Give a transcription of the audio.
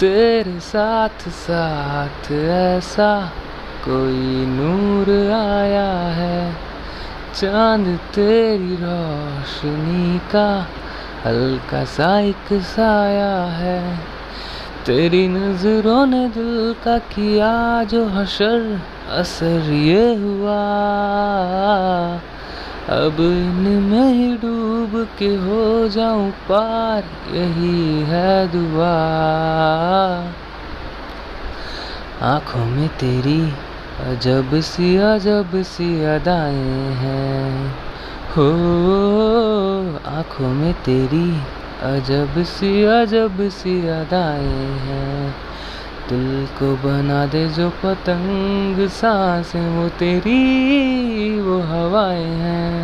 तेरे साथ साथ ऐसा कोई नूर आया है। चाँद तेरी रोशनी का हल्का सा एक साया है। तेरी नज़रों ने दिल का किया जो हशर असर ये हुआ। अब इनमें डूब के हो जाऊँ पार, यही है दुआ। आँखों में तेरी अजब सी अजब सी अदाएँ हैं। हो, आँखों में तेरी अजब सी अजब सी अदाएँ हैं। दिल को बना दे जो पतंग, साँसें वो तेरी, वो हवाएँ हैं।